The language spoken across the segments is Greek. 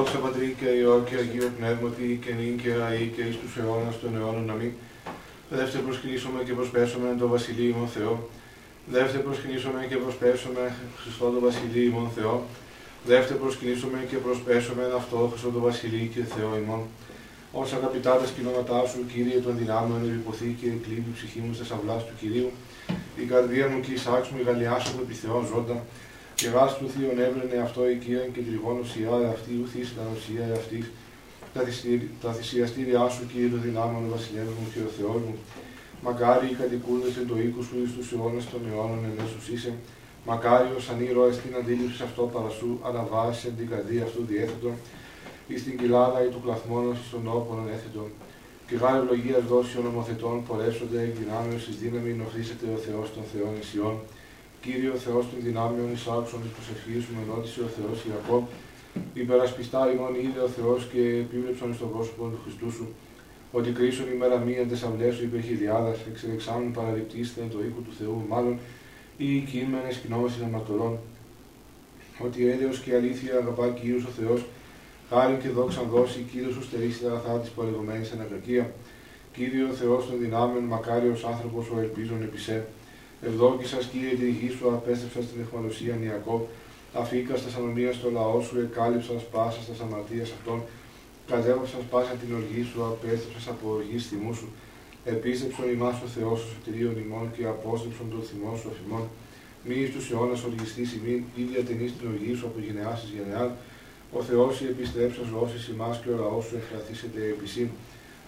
Δόξα Πατρί και Υιό και Αγίο Πνεύματι και νυν και αεί και εις τους αιώνας των αιώνων να μην. Δεύτερο προσκυνήσουμε και προσπέσουμε το Βασιλείο ημών Θεό. Δεύτερο προσκυνήσουμε και προσπέσουμε Χριστό το Βασιλείο ημών Θεό. Δεύτερο προσκυνήσουμε και προσπέσουμε αυτό Χριστό το Βασιλείο και Θεό ημών. Όσα αγαπητά τα σκηνώματά σου, Κύριε των δυνάμεων, επιποθεί και εκλείπει η ψυχή μου στα σαυλά του Κυρίου. Η καρδία μου και η σάξη μου, η γαλιά σου επί Θεόν ζώντα. Και βάσει του θείων έβρενε αυτό οικία και τριβών ουσιά αυτή, ουθή τα ουσία αυτή. Τα θυσιαστήριά σου, Κύριε των δυνάμεων, ο Βασιλεύς μου και ο Θεός μου. Μακάρι οι κατοικούντες εν το οίκου σου εις τους αιώνες των αιώνων εν έσους είσαι. Μακάρι ως ανήρωες την αντίληψη αυτό παρασού, αναβάσει εν την καρδία αυτού διέθετο, εις την κοιλάδα ή του κλαθμόνος εις των όπων έθετο. Και γάρ ευλογίας δώσει ο νομοθετών πορεύσονται εκ δυνάμεως εις δύναμη νοφρίσεται ο Θεός των Θεών Ισιών. Κύριο Θεός των δυνάμεων εις άξον της προσευχής μου ενώτησε ο Θεός Ιακώβ. Υπερασπιστά ημών είδε ο Θεός και επίβλεψον στο πρόσωπο του Χριστού σου. Ότι κρίσουν ημέρα μία τε αυλέ σου υπερχηδιάδα, εξελεξάνουν παραληπτήστε το οίκο του Θεού, μάλλον ή κείμενε κοινόμεση αμαρτωρών. Ότι έλεος και αλήθεια αγαπά Κύριος ο Θεός, χάρη και δόξαν δώσει, Κύριος σου στερήσει τα αγαθά της πολυγωμένης ανακακία. Κύριο Θεός των δυνάμεων, μακάριος άνθρωπος ο ελπίζων επισέ. Ευδόκησας Κύριε τη γη σου, απέστρεψα στην εχμαλωσία Ιακώβ, αφήκα στα σανομία στο λαό σου, εκάλυψα πάσα στα αμαρτία αυτών, κατέβασαν πάσα την οργή σου, απέστρεψα από οργή θυμούς σου, επίστεψον ημάς ο Θεός ο σωτηρίων ημών και απόστρεψον τον θυμό σου αφημών. Μη εις τους αιώνας οργιστής ημίν, ή διατενείς την οργή σου από γενεάς εις γενεάν. Ο Θεός η επιστρέψας ζώσεις ημάς και ο λαός σου εκφραθήσεται επισύν.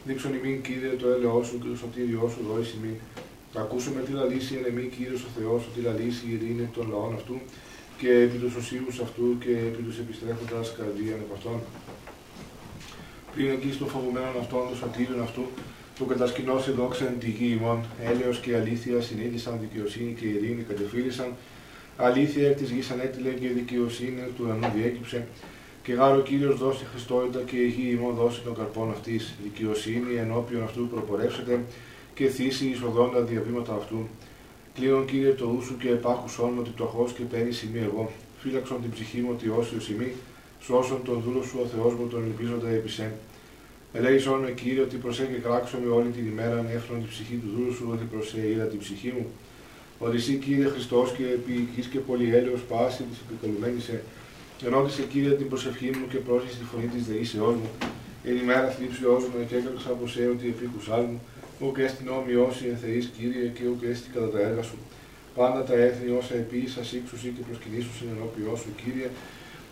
Δείξον ημίν Κύριε το έλεό σου και το σωτήριό σου δώσεις ημίν. Ακούσουμε τη λαλήση εν εμή Κύριος ο Θεός, ότι λαλήσει η ειρήνη των λαών αυτού και επί τους οσίους αυτού και επί τους επιστρέφοντας καρδίαν επ' αυτών. Πριν εκεί στο φοβουμένον αυτόν, το σωτήριον αυτού, του κατασκηνώσει δόξα εν τη γη ημών, έλεος και αλήθεια συνείδησαν δικαιοσύνη και ειρήνη κατεφύλησαν, αλήθεια εκ της γης ανέτειλε και δικαιοσύνη εκ του ουρανού διέκυψε, και γάρο Κύριος δώσει Χριστότητα και η γη ημών δώσει τον καρπόν αυτής, δικαιοσύνη ενώπιον αυτού προπορεύσετε και θύση εισοδόντα διαβήματα αυτού. Κλείνον Κύριε το ούσου και επάχουσόν ότι το αχώς και παίρνει σημεί εγώ, φύλαξον την ψυχή μου ότι όσιος σημεί, σώσον τον δούλο σου ο Θεός μου τον ελπίζοντα επισέ. Ελέησόν με Κύριε ότι προσέχει κράξω με όλη την ημέρα ανέφερον την ψυχή του δούλου σου ότι προσέχει την ψυχή μου. Ότι εσύ Κύριε Χριστός και επί και πολυέλεος πάση της επικαλουμένης σε Ενώτησε Κύριε την προσευχή μου και πρόσχεσε τη φωνή της δεήσεώς μου. Εν ημέρα θλίψεώς μου και έκραξα από σε ότι επίκουσάς μου. Ουκ έστειν όμοιόσι εν θεής Κύριε και ουκ έστι κατά τα έργα σου. Πάντα τα έθνη όσα επίησα σύξουσι και προσκυνήσουσιν ενώπιό σου Κύριε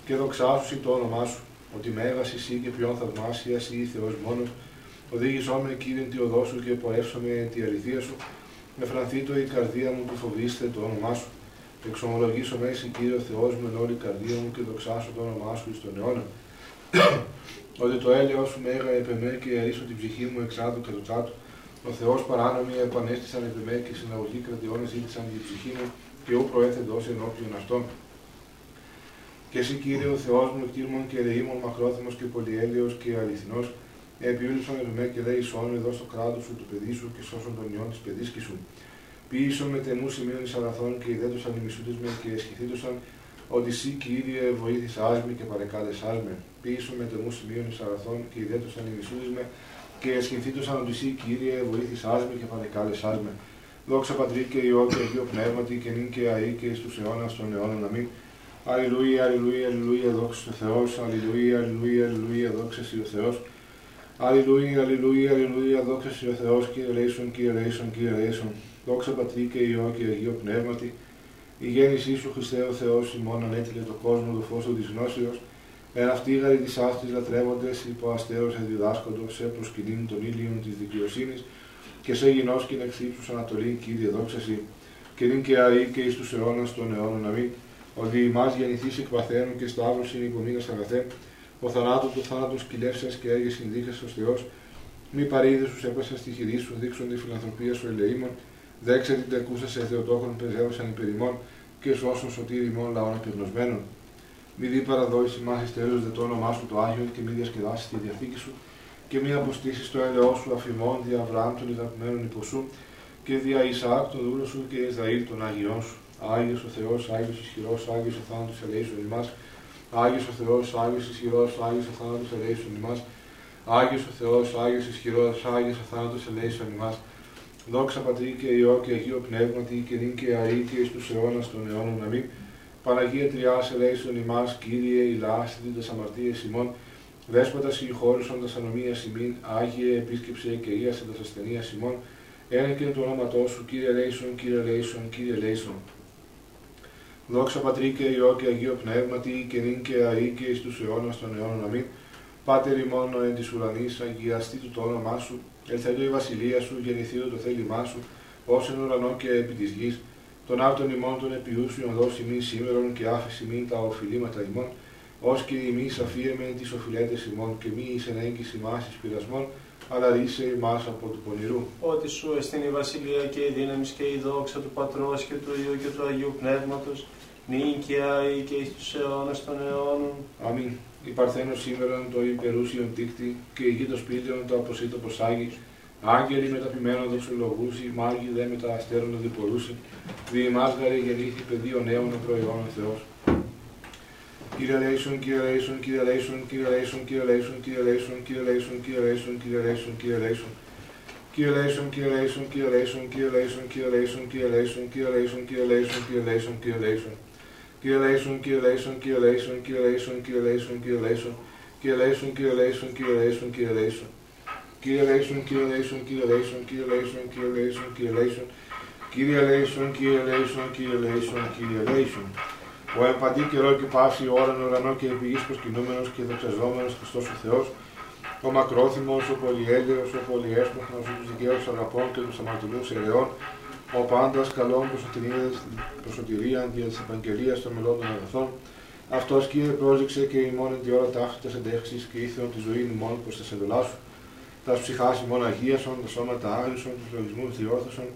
και δοξάσουσι το όνομά σου. Ότι μέγας εσύ και ποιον θαυμάσια εσύ Θεός μόνος. Οδήγησό με Κύριε τη οδό σου και πορεύσαμε τη αληθεία σου. Με φρανθήτω η καρδία μου που φοβήστε το όνομά σου. Εξομολογήσω μέση Κύριο Θεός με όλη η καρδία μου και δοξάσω το όνομά σου εις τον αιώνα. ότι το έλεος σου μέγα επεμέ και ερίσω την ψυχή μου εξάδου και το τσάτου. Ο Θεός παράνομοι επανέστησαν επεμέ και συναγωγή κρατιών ζήτησαν την ψυχή μου και ού προέθεντο ενώπιον αυτών. Και εσύ Κύριε ο Θεός μου, κτήρμον και ρεήμων, μακρόθυμος και πολυέλεος και αληθινός, επιβλήψον με και λέει σώνου εδώ στο κράτος σου του παιδί σου και σώσον τον ιόν της παιδίσκης σου. Ποίησον μετ' εμού σημείον εις αγαθόν και ιδέτωσαν οι με και εσχηθήτωσαν ότι εσύ Κύριε εβοήθησάς με και παρεκάλεσάς με. Ποίησον μετ' εμού σημείον εις αγαθόν και ιδέτωσαν οι με και εσχηθήτωσαν ότι εσύ Κύριε εβοήθησάς με και παρεκάλεσάς με. Δόξα Πατρί και Υιώ και Αγίω Πνεύματι και νυν και αεί και εις τους αιώνας των αιώνων. Αμήν. Αλληλούια, αλληλούια, αλληλούια, δόξα σοι ο Θεός. Αλληλούια, αλληλούια, αλληλούια, δόξα σοι ο Θεός. Αλληλούια, αλληλούια, αλληλούια, δόξα σοι ο Θεός, Κύριε ελέησον, Κύριε ελέησον, Κύριε ελέησον. Δόξα Πατρί και Υιό και Αγίο Πνεύματι. Η γέννησή σου Χριστέ ο Θεός ημών ανέτειλε το κόσμο το φως του της γνώσεως. Εν αυτοί γαρι της άστης λατρεύοντες υπό αστέρος ενδιδάσκοντος σε προσκυνήν των ήλιων της δικαιοσύνης και σε γινώσκην εξύψους Ανατολή Κύριε δόξαση και νυν και αεί και εις τους αιώνας των αιώνων αμήν ότι ημάς γεννηθείς εκ παθαίνου και σταύρος είναι υπομείνας αγαθέ, ο θανάτου του θάνατου σκυλεύσας και έγε συνδείχες ως Θεός, μη παρείδε σου έπασα στη χειρή σου, δείξον τη φιλανθρωπία σου ελεήμων, δέξε την τερκούσα σε θεοτόκον πεζεύωσαν υπερημών και σώσον σωτήρι ημών λαών απεγνωσμένων. Μη δει παραδόηση μα δε το όνομά σου το Άγιο και μη διασκεδάσεις τη διαθήκη σου και μη αποστήσεις το έλεό σου αφημών δια Αβραάμ των ιδαπημένων υποσού και δια Ισαάκ τον δούλο σου και Ισραήλ των Αγιών σου. Άγιος ο Θεός, Άγιος ισχυρός, Άγιος ο θάνατος ελέησον ημάς, Άγιος ο Θεός, Άγιος ισχυρός, Άγιος ο θάνατος ελέησον ημάς. Άγιος ο Θεός, Άγιος ισχυρός, Άγιος ο θάνατος ελέησον ημάς. Δόξα Πατρί και Υιό και Αγίο Πνεύματι και νυν και αή και εις τους αιώνας των αιώνων αμήν. Παναγία Τριάς ελέησον ημάς, Κύριε ηλάστη τας αμαρτίες ημών, Δέσποτα συγχώρησον τας ανομίας ημίν, Άγιε επίσκεψε και ίασε τας ασθενείας ημών, ένα και το όνοματό σου, Κύριε Λέισον, Κύριε Λέισον, Κύριε Λέισον. Δόξα Πατρί και Υιό και Αγίο Πνεύματι και νυν και αή και εις τους αιώνας των αιώνων αμήν. Πάτερ ημών εν της ουρανής, αγιαστεί του το όνομά σου, ελθέτω η βασιλεία σου, γεννηθεί το θέλημά σου, ως εν ουρανό και επί της γης, των άρτων ημών των επιούσιων δώσει ημίν σήμερον και άφηση ημίν τα οφειλήματα ημών, ως και ημείς αφήρεμεν τις οφειλέτες ημών και μη εις ενέγκης ημάς εις πειρασμών, αλλά ρίσε ημάς από του πονηρού. Ότι σου εστίν η βασιλεία και η δύναμη και η δόξα του Πατρός και του Υιού και του Αγίου Πνεύματος, νυν και αεί και εις τους αιώνας των αιώνων. Αμήν. Η Παρθένο σήμερα το υπερούσιον τίκτει και η γη το σπήλαιον τω απροσίτω προσάγει. Άγγελοι μετά ποιμένων δοξολογούσι, μάγοι δε μετά αστέρος οδοιπορούσι. Δι' ημάς γαρ εγεννήθη παιδίον νέον ο προ αιώνων Θεός. Κύριε ελέησον, Κύριε Λέισον, Κύριε Λέισον, Κύριε Λέισον, Κύριε Λέισον, Κύριε Λέισον, Κύριε Λέισον, Κύριε Λέισον, Κύριε Λέισον, Κύριε Λέισον. Κύριε Λέισον, Κύριε Λέισον, Κύριε Λέισον, Κύριε Λέισον, Κύριε Λέισον, Κύριε Λέισον, Κύριε Λέισον, Κύριε Λέισον, Κύριε Λέισον, Κύριε Λέισον. Κύριε ελέησον, Κύριε Λέισον, Κύριε Λέισον, Κύριε Λέισον, Κύριε Λέισον, Κύριε Λέισον. Κύριε Λέισον, Κύριε Λέισον, Κύριε Λέισον, Κύριε Λέισον. Κύριε Λέισον, Κύριε Λέισον, Κύριε Λέισον, Κύριε Λέισον, Κύριε Λέισον, Κύριε Λέισον. Κύριε Λέισον, Κύριε Λέισον, Κύριε Λέισον, Κύριε Λέισον. Ο εν παντί καιρώ και πάση ώρα εν ουρανώ και επί γης προσκυνούμενος και δοξαζόμενος Χριστός ο Θεός, ο μακρόθυμος, ο πολυέλεος, ο πολυεύσπλαχνος, ο τους δικαίους αγαπών και τους αμαρτωλούς ελεών, ο πάντας καλών προσωτηρίας δια της επαγγελίας των μελών των αγαθών, αυτός Κύριε πρόσδειξε και ημών εν τη ώρα ταύτητας εντεύξεις και ήθεων της ζωή ημών προς τα σεβελά σου, τα ψυχάς ημών αγίασον, τα σώματα άγρισον, τους λογισμούς διόρθωσον,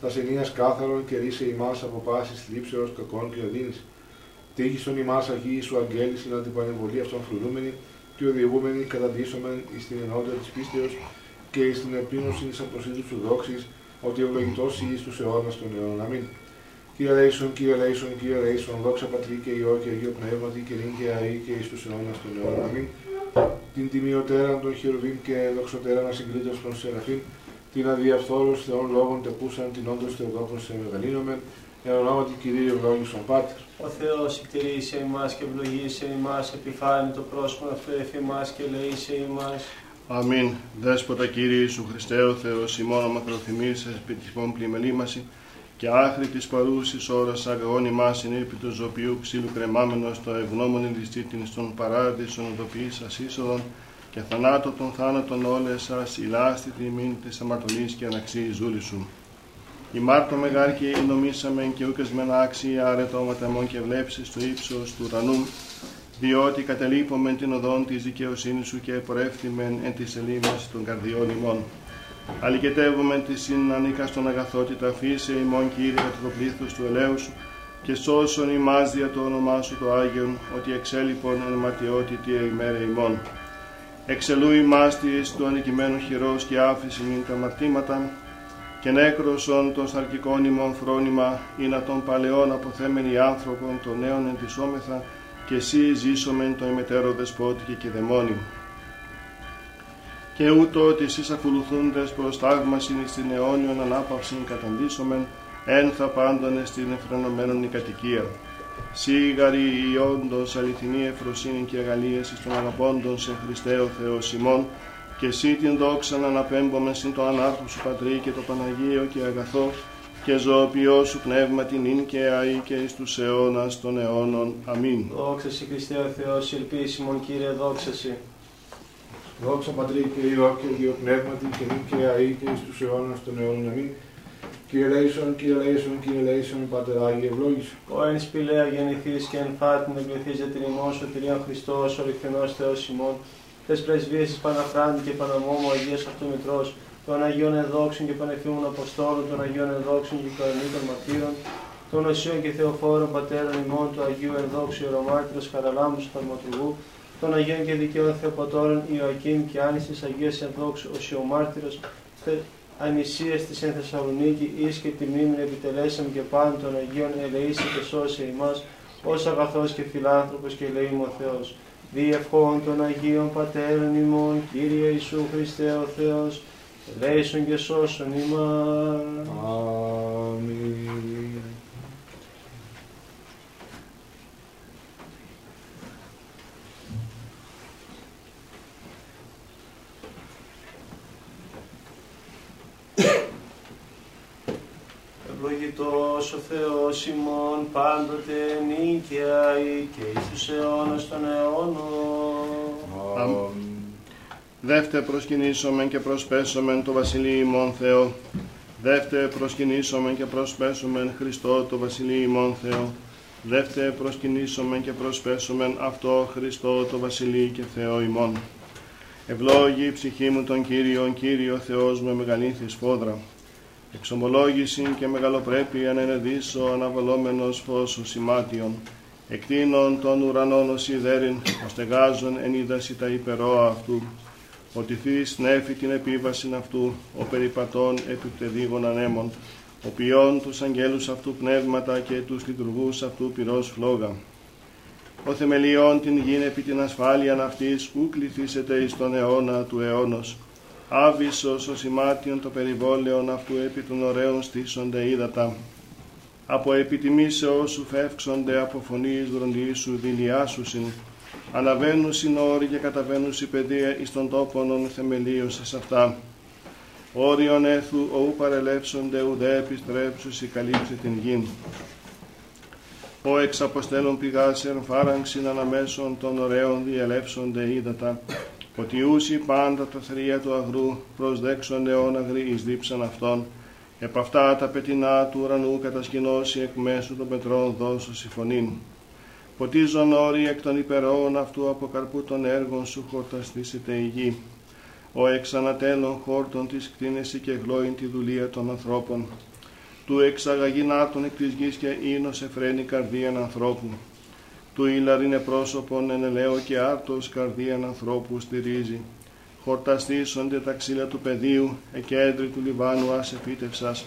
τα συνείας κάθαρον και ρίσε ημάς από πάσης θλίψεως κακών και οδύνης. Τύχησον ημάς Αγίοι σου αγγέλης να την πανεμβολή αυτών φρουρούμενη και οδηγούμενοι καταντήσομεν εις την ενότητα της πίστεως και εις την επίνωση της αποσύντου σου δόξης, ότι ευλογητός ή εις τους αιώνας των αιώνων. Αμήν. Κύριε Λέισον, Κύριε Λέισον, Κύριε Λέισον, δόξα Πατρί και Υιό και Αγίο Πνεύματι και νύν και αή και εις τους αιώνας των αιώνων. Αμήν. Την τιμιωτέραν των χερουβίν και δοξωτέραν ασυγκρίτως των Σεραφείμ, την αδιαφθόρους θεών λόγων τεπούσαν την όντως θεοδόκων σε μεγαλύνομεν, εν ονόματι Κυρίου ευλόγησον Πάτερ. Ο Θεός εκτηρήσε ημάς και ευλογήσε ημάς, επιφάνει το πρόσωπο αυτού εφ' ημάς και λαΐσε ημάς. Αμήν. Δέσποτα Κύριε Ιησού Χριστέ ο Θεός ημών μακροθυμής εσπιτυχών πλημελήμαση και άχρη της παρούσης ώρας αγώνημά συνήπητο ζωπιού ξύλου κρεμάμενο το ευγνώμων ηλιστήτην στον παράδεισον οδοποιής σας είσοδον και θανάτω των θάνατων όλες σας ηλάστη θυμήν της αμαρτωλής και αναξή ζούλη σου. Η Μάρτο ή νομίσαμε και ούκες μεν άξια αρετώματα μόν και βλέψεις στο ύψος του ουρανού, διότι καταλείπομεν την οδόν της δικαιοσύνης σου και επορεύθυμεν εν τη σελήμαση των καρδιών ημών. Αλικετεύομεν τη συνανίκα στον αγαθότητα φύσε ημών Κύριε κατά το πλήθος του ελέου σου και σώσον ημάς δια το όνομά σου το Άγιον, ότι εξέλιπον εν ματιότητη ημέρα ημών. Εξελού ημάς της του ανικημένου χειρός και άφηση μην τα μαρτήματα, και νέκροσον των σαρκικών ημών φρόνημα, ή να των παλαιών αποθέμενοι άνθρωπον των νέων εντυσσόμεθα, και εσύ ζήσομεν το ημετέρω δεσπότη και δαιμόνι. Και ούτω ότι εσείς ακολουθούντες προς τάγμασιν εις την αιώνιον ανάπαυσιν καταντήσομεν, εν θα πάντων στην εφρενωμένον η κατοικία. Σίγαρη η όντως αληθινή εφροσύνη και αγαλίαση των αγαπώντων σε Χριστέ ο Θεός ημών, και εσύ την δόξα να αναπέμπομεν συν το ανάρχο σου Πατρί και το Παναγίο και αγαθό και ζωοποιό σου πνεύμα την ίν και αή και εις τους αιώνας των αιώνων. Αμήν. Δόξα σε Χριστέ ο Θεός, ελπίσιμον Κύριε, δόξα σε. Δόξα Πατρί και Υιό και Αγίο Πνεύματι και νυν και αή και εις τους αιώνας των αιώνων. Αμήν. Κύριε Λέισον, Κύριε Λέισον, Κύριε Λέισον, Πάτερ Άγιε ευλόγησον. Ο εν σπηλαία γεννηθείς και εν φάτην ευληθείς την ημών σωτηρίαν Χριστός, ο ρηθινός Θεός ημών, τες πρεσβείες της Παναφράντη και Παναμόμου Αγίας Αυτού Μητρός, των Αγίων Εδόξων και Πανεφήμων Αποστόλων, των Αγίων Εδόξων και Κορονίτων Μαρτύρων, των Οσίων και Θεοφόρων Πατέρων ημών του Αγίου Ενδόξου Ιερομάρτυρος Χαραλάμπους Θαυματουργού, των Αγίων και Δικαίων Θεοπατώρων Ιωακήμ και Άνησης Αγίας Ενδόξου Οσιομάρτυρος, ανησίες της εν Θεσσαλονίκη, εις και τιμήμην επιτελέσαμε και πάνω των Αγίων ελεήσει και σώσε ημάς, ως αγαθός και φιλάνθρωπος και ελεήμο Θεός, διευχών των Αγίων Πατέρων ημών, Κύριε Ιησού Χριστέ ο Θεός, ελέησον και σώσον ημάς. Αμήν. Ευλογητός ο Θεός ημών πάντοτε νίκαια ή και εις τους αιώνας των αιώνων. Αμήν. Δεύτε προσκυνήσομεν και προσπέσομεν το Βασιλείο ημών Θεό. Δεύτε προσκυνήσομεν και προσπέσομεν Χριστό το Βασιλείο ημών Θεό. Δεύτε προσκυνήσομεν και προσπέσομεν αυτό Χριστό το Βασιλείο και Θεό ημών. Ευλόγη η ψυχή μου τον Κύριον, Κύριο Θεός με μεγαλήθη σφόδρα. Εξομολόγηση και μεγαλοπρέπεια να ενεδίσω αναβαλόμενος φως σημάτιον. Εκτείνων των ουρανών ως ιδέριν, οστεγάζων εν είδαση τα υπερόα αυτού. Ότι θείς νέφη την επίβαση αυτού, ο περιπατών επιπτεδίγων ανέμων, ο ποιών τους αγγέλους αυτού πνεύματα και τους λειτουργούς αυτού πυρός φλόγα. Ο θεμελιών την γην επί την ασφάλειαν αυτής, ου κληθήσετε εις τον αιώνα του αιώνος. Άβυσος ο σημάτιον το περιβόλαιον αυτού επί των ωραίων στήσονται ύδατα. Από επιτιμήσεως σου φεύξονται από φωνής βροντιήσου δηλιάσουσιν. Αναβαίνουν συνόροι και καταβαίνουν η παιδεία εις των τόπων θεμελίωσες σε αυτά. Όριον έθου οου παρελεύσονται ουδέ επιστρέψουσι καλύψει την γην. Ο εξ αποστέλων πηγάς ερφάραγξιν αναμέσων των ωραίων διελεύσονται ύδατα. Ότι ούσι πάντα τα θρία του αγρού προσδέξονται όν αγροί εις δίψαν αυτών. Επ' αυτά τα πετεινά του ουρανού κατασκηνώσει εκ μέσου των πετρών δώσου συμφωνήν. Ποτίζον όροι εκ των υπερόων αυτού από καρπού των έργων σου χορταστήσετε η γη. Ο εξ ανατέλων χόρτων της κτίνεση και γλώην τη δουλεία των ανθρώπων. Του εξαγαγινάτων εκ της γης και ίνος εφραίνει καρδίαν ανθρώπου. Του ήλαρ είναι πρόσωπον εν ελαίο και άρτος καρδίαν ανθρώπου στηρίζει. Χορταστήσονται τα ξύλα του πεδίου, εκέντρη του Λιβάνου ας επίτευσας.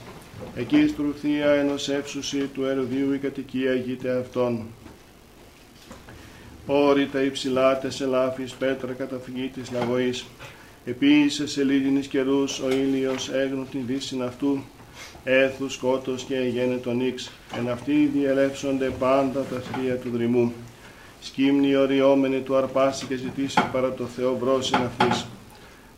Εκεί στρουθία ενός εύσουση του ερδίου η κατοικία γείται αυτών. Όρητα υψηλάτες ελάφης πέτρα καταφυγή της λαγωής. Επίησε σε λίγινης καιρούς ο ήλιος έγνω την δύση αυτού, έθου σκότος και γένετο νύξ, εν αυτοί διελεύσονται πάντα τα θρία του δρυμού. Σκύμνη οριόμενη του αρπάσει και ζητήσει παρά το Θεό βρόσιν αυτής.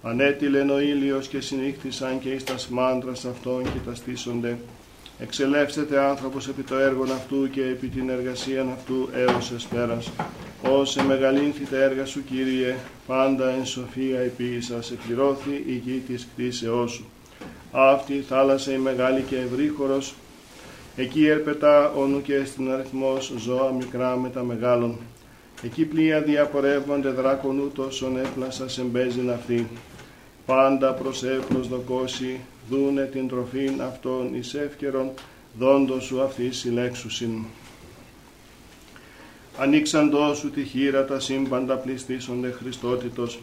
Ανέτειλεν ο ήλιος και συνήχθησαν και εις τας μάντρας αυτών και τα στήσονται. Εξελεύσετε άνθρωπος επί το έργον αυτού και επί την εργασίαν αυτού έως εσπέρας. Όσε μεγαλύνθη τα έργα σου Κύριε, πάντα εν σοφία επίησας, εκπληρώθη η γη της κτίσεώς σου. Αυτή η θάλασσα η μεγάλη και ευρύχωρος, εκεί ερπετά όνου και στην αριθμός ζώα μικρά με τα μεγάλων. Εκεί πλοία διαπορεύονται δράκον ούτως ον έπλασα εμπέζιν αυτή. Πάντα προς προσδοκώσει, δούνε την τροφήν αυτών εις εύκαιρον, δόντος σου αυτή συλλέξουσιν. Ανοίξαντό σου τη χείρα τα σύμπαντα πληστήσονται Χριστότητος,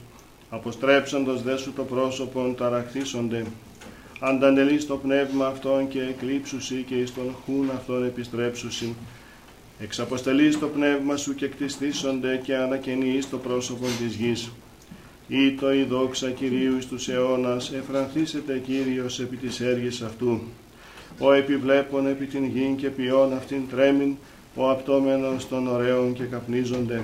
αποστρέψαντος δε σου το πρόσωπον ταραχθήσονται. Αντανελείς το πνεύμα αυτών και εκλείψουσι και εις τον χούν αυτών επιστρέψουσιν. Εξαποστελείς το πνεύμα σου και κτιστήσονται και ανακαινείς το πρόσωπο της γης. Ή το η δόξα Κυρίου εις τους αιώνας, εφρανθήσετε Κύριος επί της έργης αυτού. Ο επιβλέπων επί την γην και ποιόν αυτήν τρέμην, ο απτόμενος των ωραίων και καπνίζονται.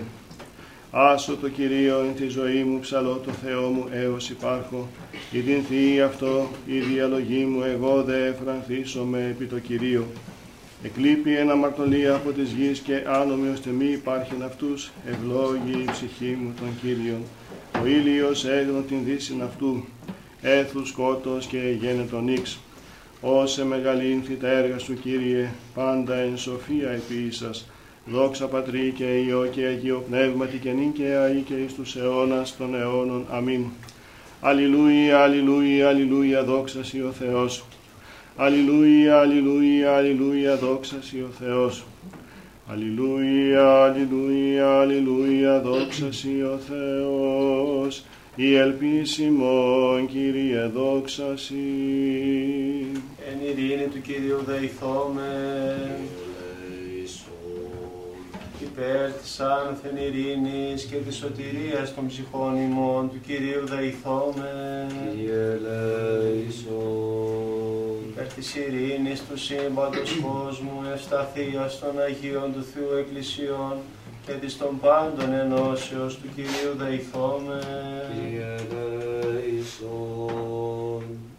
Άσο το Κυρίο εν τη ζωή μου, ψαλώ το Θεό μου έως υπάρχω. Η την θεία αυτό, η διαλογή μου, εγώ δε εφρανθήσομαι επί το Κυρίο. Εκλείπει ένα μαρτωλία από της γης και άνομοι ώστε μη υπάρχειν αυτούς, ευλόγη η ψυχή μου τον Κύριον. Ο ήλιος έγνω την δύση αυτού, έθους σκότος και γένετο νύξ. Όσε μεγαλύνθη τα έργα σου Κύριε, πάντα εν σοφία επίησας, δόξα Πατρί και Υιό και Αγίο Πνεύματι και νίκαια ή και εις τους αιώνας των αιώνων. Αμήν. Αλληλούια, αλληλούια, αλληλούια, δόξα Σοι ο Θεός. Αλληλούια, αλληλούια, αλληλούια, δόξα Σοι ο Θεός. Αλληλούια, αλληλούια, αλληλούια, δόξα Σοι ο Θεός. Η ελπίσιμον Κύριε δόξα Σοι. Εν ειρήνη του Κυρίου δεηθόμεν. Υπέρ της άνθεν ειρήνης και της σωτηρίας των ψυχών ημών του Κυρίου δεηθώμε. Κύριε ελέησον. Υπέρ της ειρήνης του σύμπαντος κόσμου, ευσταθίας των Αγίων του Θεού Εκκλησιών και της των πάντων ενώσεως του Κυρίου δεηθώμε. Κύριε ελέησον.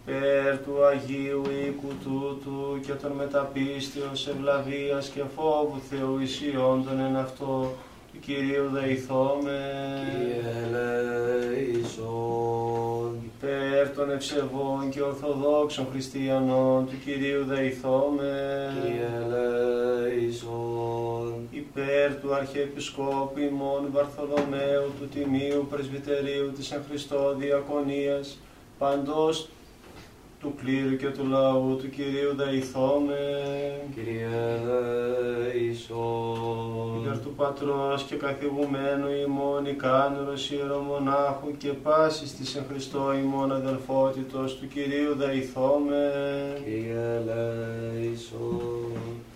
Υπέρ του Αγίου οίκου τούτου και των μεταπίστεως ευλαβίας και φόβου Θεού ισιόντων εν αυτό του Κυρίου δεηθώμε. Κύριε ελέησον. Υπέρ των ευσεβών και ορθοδόξων χριστιανών του Κυρίου δεηθώμε. Κύριε ελέησον. Υπέρ του Αρχιεπισκόπου ημών Βαρθολομαίου του Τιμίου Πρεσβυτερίου της εν Χριστώ Διακονίας παντός του κλήρου και του λαού του Κυρίου δεηθώμε. Κύριε ελέησον. Υπέρ του Πατρός και καθηγουμένου ημών ικάνωρος ιερομονάχου και πάσης της εν Χριστώ ημών αδελφότητος του Κυρίου δεηθώμε. Κύριε ελέησον.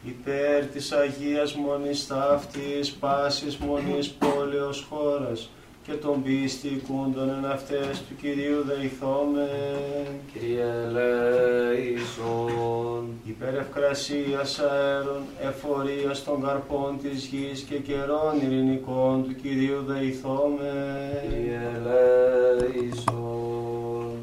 Υπέρ της Αγίας Μονής Ταύτης, πάσης Μονής πόλεως χώρας και των πίστη οικούντων εν αυτές του Κυρίου δεηθώμε. Κύριε ελέησον. Υπέρ ευκρασίας αέρων, εφορίας των καρπών της γης και καιρών ειρηνικών του Κυρίου δεηθώμε. Κύριε ελέησον.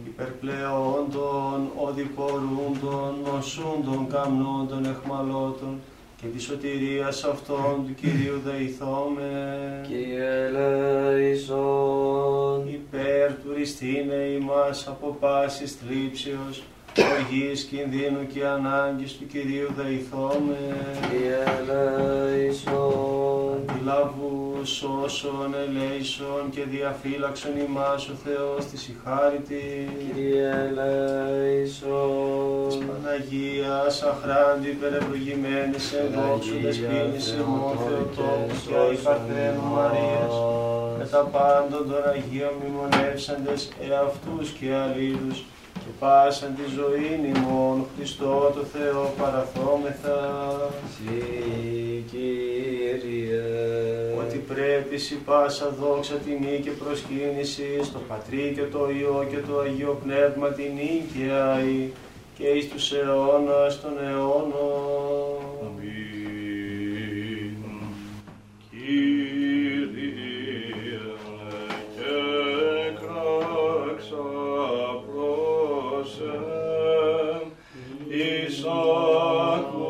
Υπερπλεόντων, οδηπορούντων, νοσούντων, καμνόντων, εχμαλώτων και τη σωτηρίας αυτών του Κυρίου δεηθώμε. Κύριε ελέησον. Υπέρ του ριστήνε ημάς από πάσης θλίψεως, οργής, κινδύνου και ανάγκης του Κυρίου δεηθώμε. Κύριε ελέησον. Αντιλαβούς, σώσον, ελέησον και διαφύλαξον ημάς ο Θεός της ηχάρητη. Κύριε Της ελέησον. Παναγίας αχράντη υπερευλογημένης εν δόξου δεσπίνης ημών Θεοτόκου και αη Παρθένου Μαρίας με τα πάντων των Αγίων μνημονεύσαντες εαυτούς και αλλήλους και πάσαν τη ζωή ημών Χριστό το Θεό παραθόμεθα Συ, Κύριε. ότι πρέπει σι πάσα δόξα τιμή και προσκύνησης στο Πατρί και το Υιό και το Αγίο Πνεύμα την νίκαια και εις τους αιώνας των αιώνων. Αμήν. Κύριε, εις άκουσον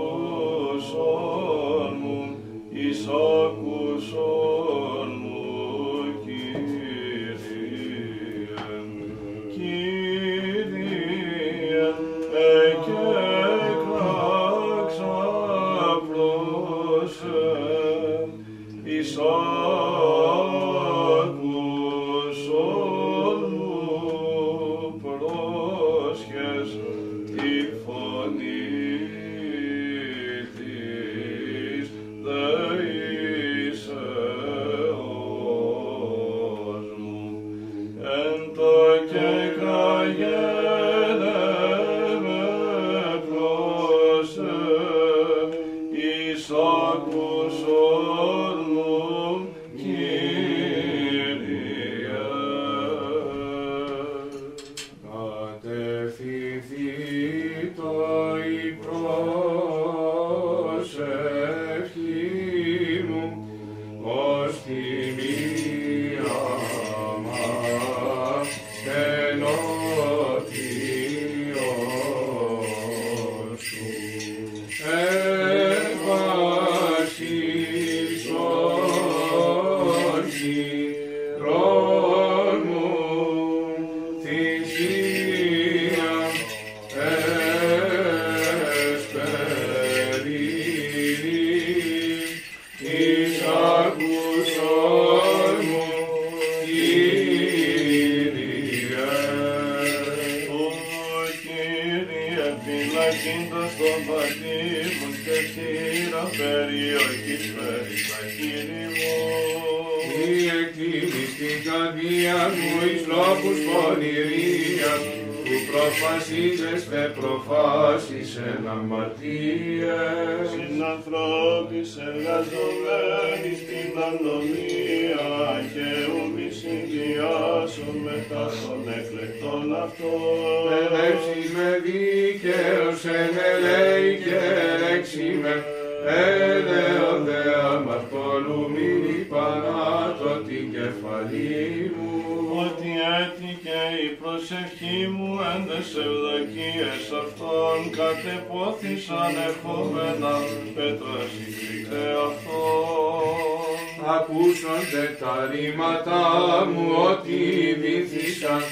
μου, εις άκουσον δίκαιος εν ελέη και έξι με έλεο δε αμαρτωλούμενη πανάτω την κεφαλή μου. Ότι έτυχε η προσευχή μου εν τες ευδοκίες αυτών κατεπόθησαν ερχόμενα πέτρας ηκρικέ αυτών. Ακούσονται τα ρήματά μου ότι βυθίσαν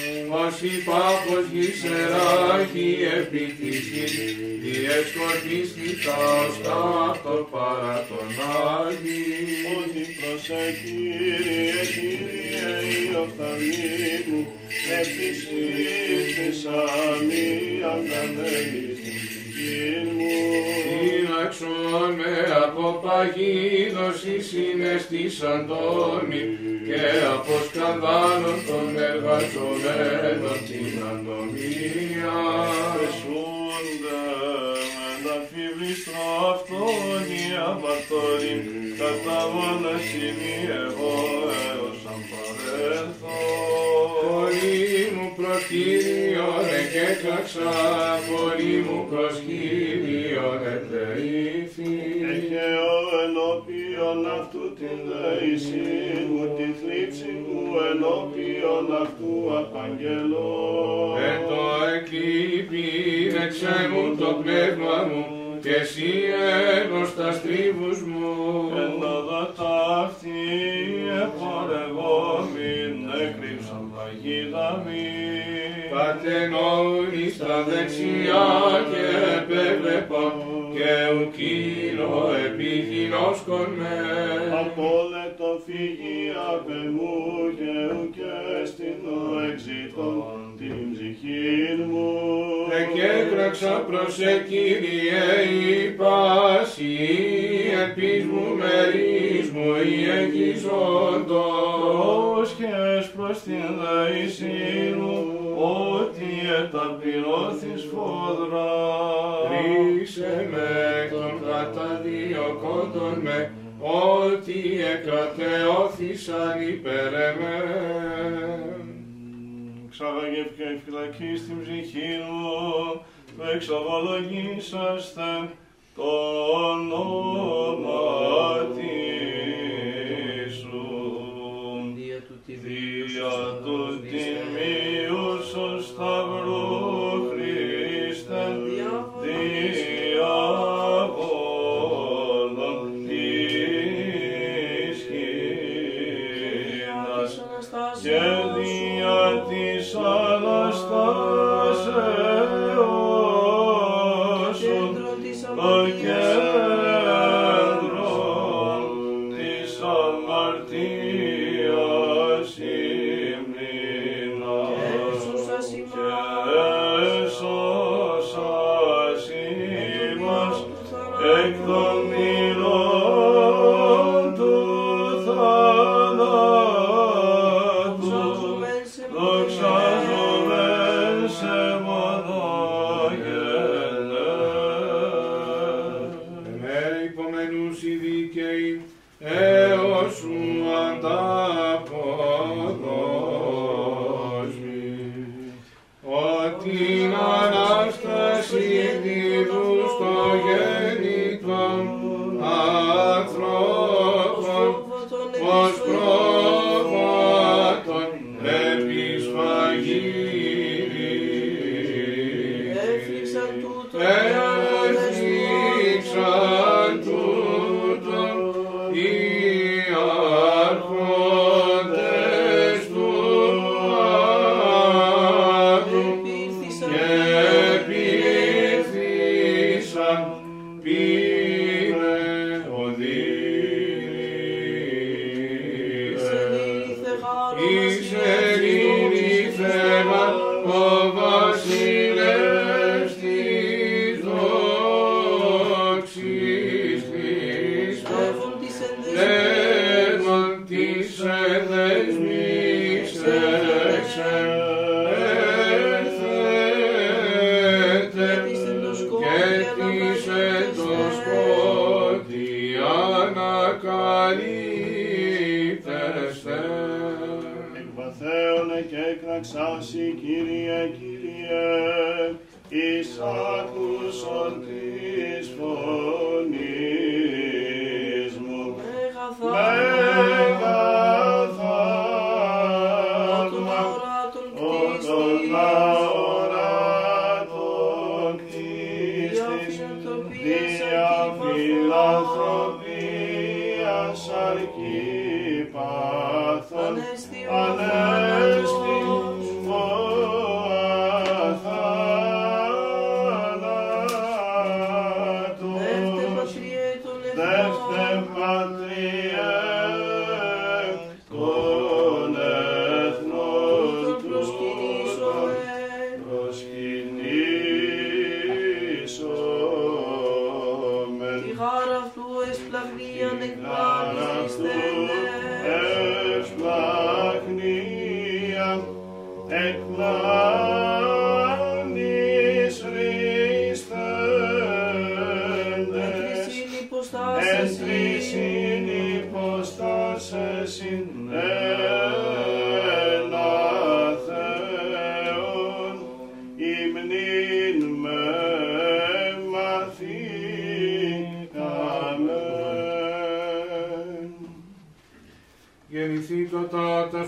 ως υπάχος γησεράχη επί της γης διεσκορπίστηκα ως ταύτο παρά τον Άγιο. Ότι προσέ Κύριε, Κύριε η οφθαλμή μου επιστήστησα μία αναμένη στην ψυχή μου. Φύλαξον με από παγίδωση συναισθήσαν τόμοι και από σκανδάλων των εργαζομένων την ανομία. Πεσούνται με τα φιβλίστρο αυτόν οι αμαρτωροί κατά μονασύνη εγώ έως αν παρέλθω. Πολύ μου προς Κύριον εκέκλαξα, πολύ μου προς Κύριον ετεήθη. Έχε ο ενώπιον αυτού την δέηση μου, τη θλίψη μου ενώπιον αυτού απαγγελώ. Με το εκλείπει δεξέ μου το πνεύμα μου και εσύ έγνος τα στρίβους μου. Εν οδό ταύτη επορευόμην, έκρυψαν παγίδα μη. Πατενώνει στα δεξιά και επέβλεπα και ουκίνο επίγεινόσκον με. Απόλετο φύγει απ' εμού και ουκέστηνο εξητών την ψυχή μου. Εκέτραξα προς σε Κύριε η πάση, ελπίς μου μερίς μου η εγγυζόντος. Πρόσχες προς την δαϊσή μου, ότι εταπηρώθης φόδρα. Ρίξε με εκ των καταδιωκόντων με, ότι εκρατεώθησαν υπέρ εμέν. Ξάγαγε και η φυλακή στην ψυχή μου, το εξομολογήσαστε το όνομα σου.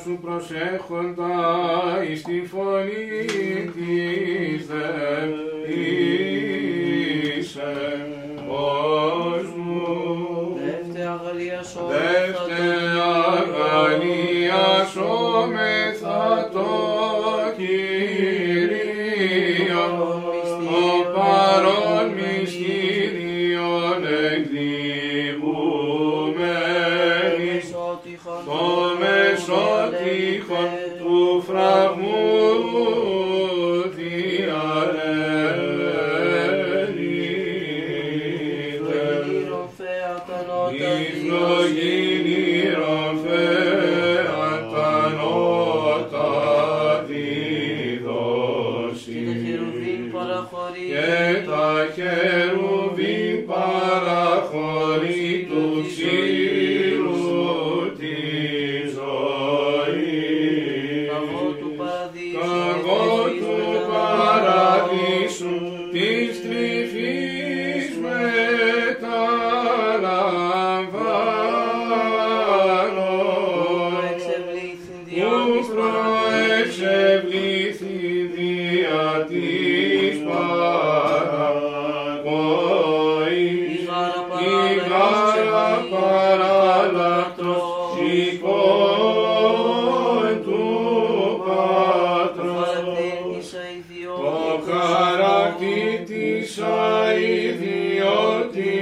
Σου προσέχοντα εις τη φωνή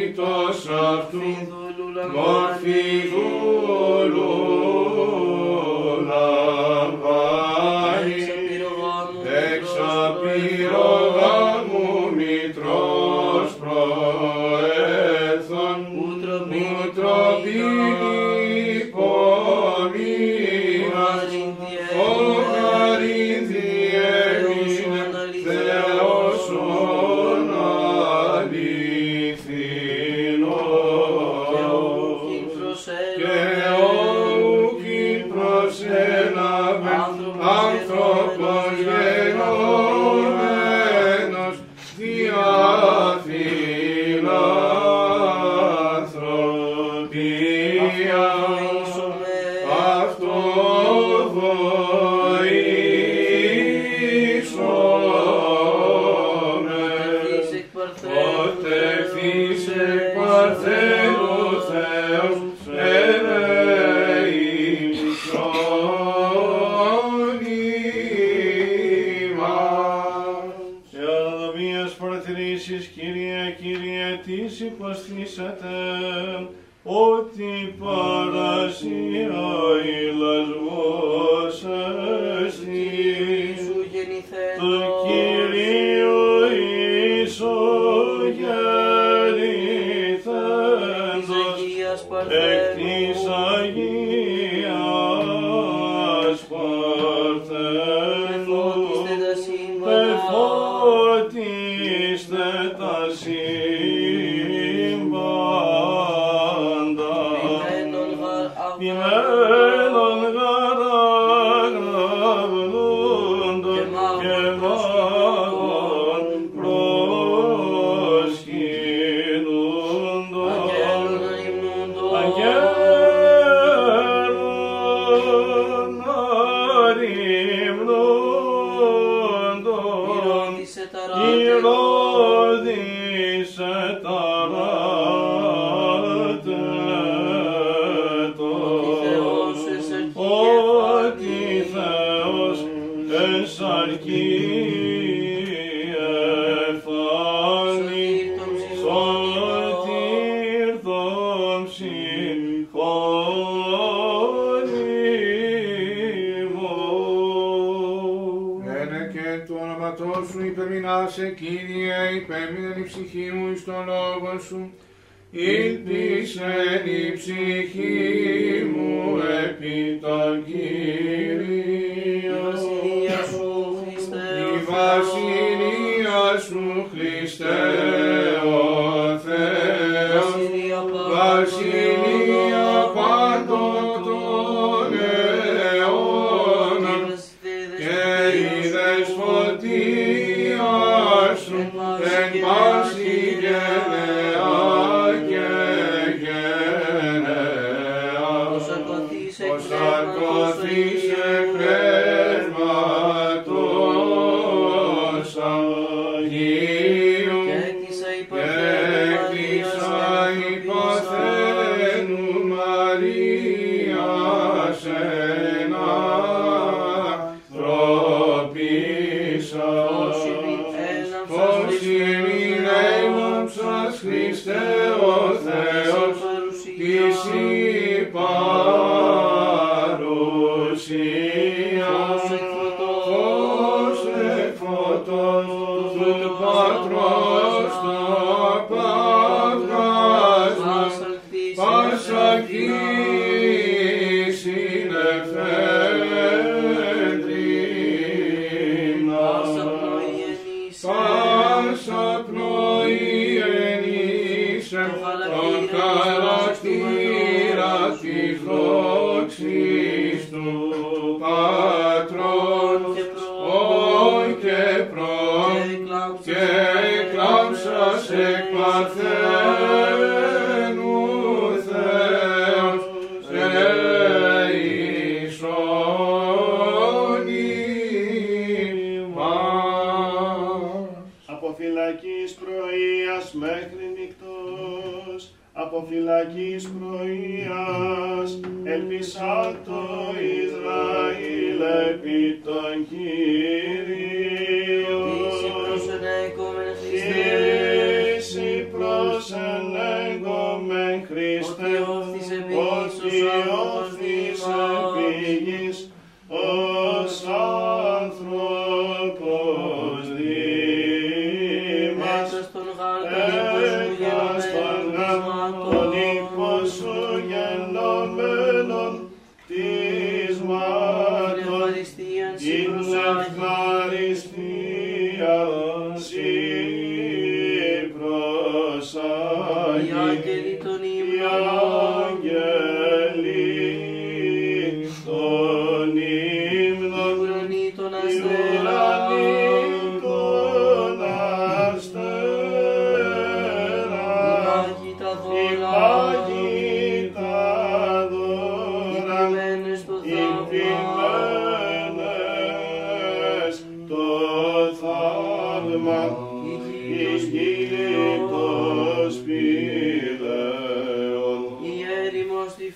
αηδιότητος αυτού μορφή δούλου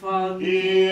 έρημος τη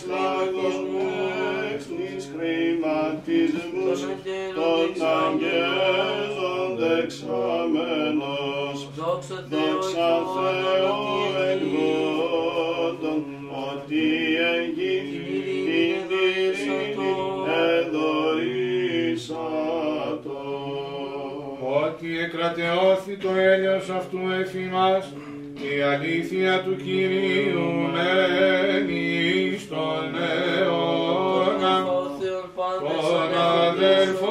σλάγος μου εξ της χρηματισμός των αγγέλων δεξαμένος. Δόξα Θεό εγγόντων, ότι εγγύ την ειρήνη εδωρήσατο. Ότι εκρατεώθη το έλεος αυτού εφημάς, η αλήθεια του Κυρίου μένει. Sonne, Sonne, Sonne, Sonne, Sonne,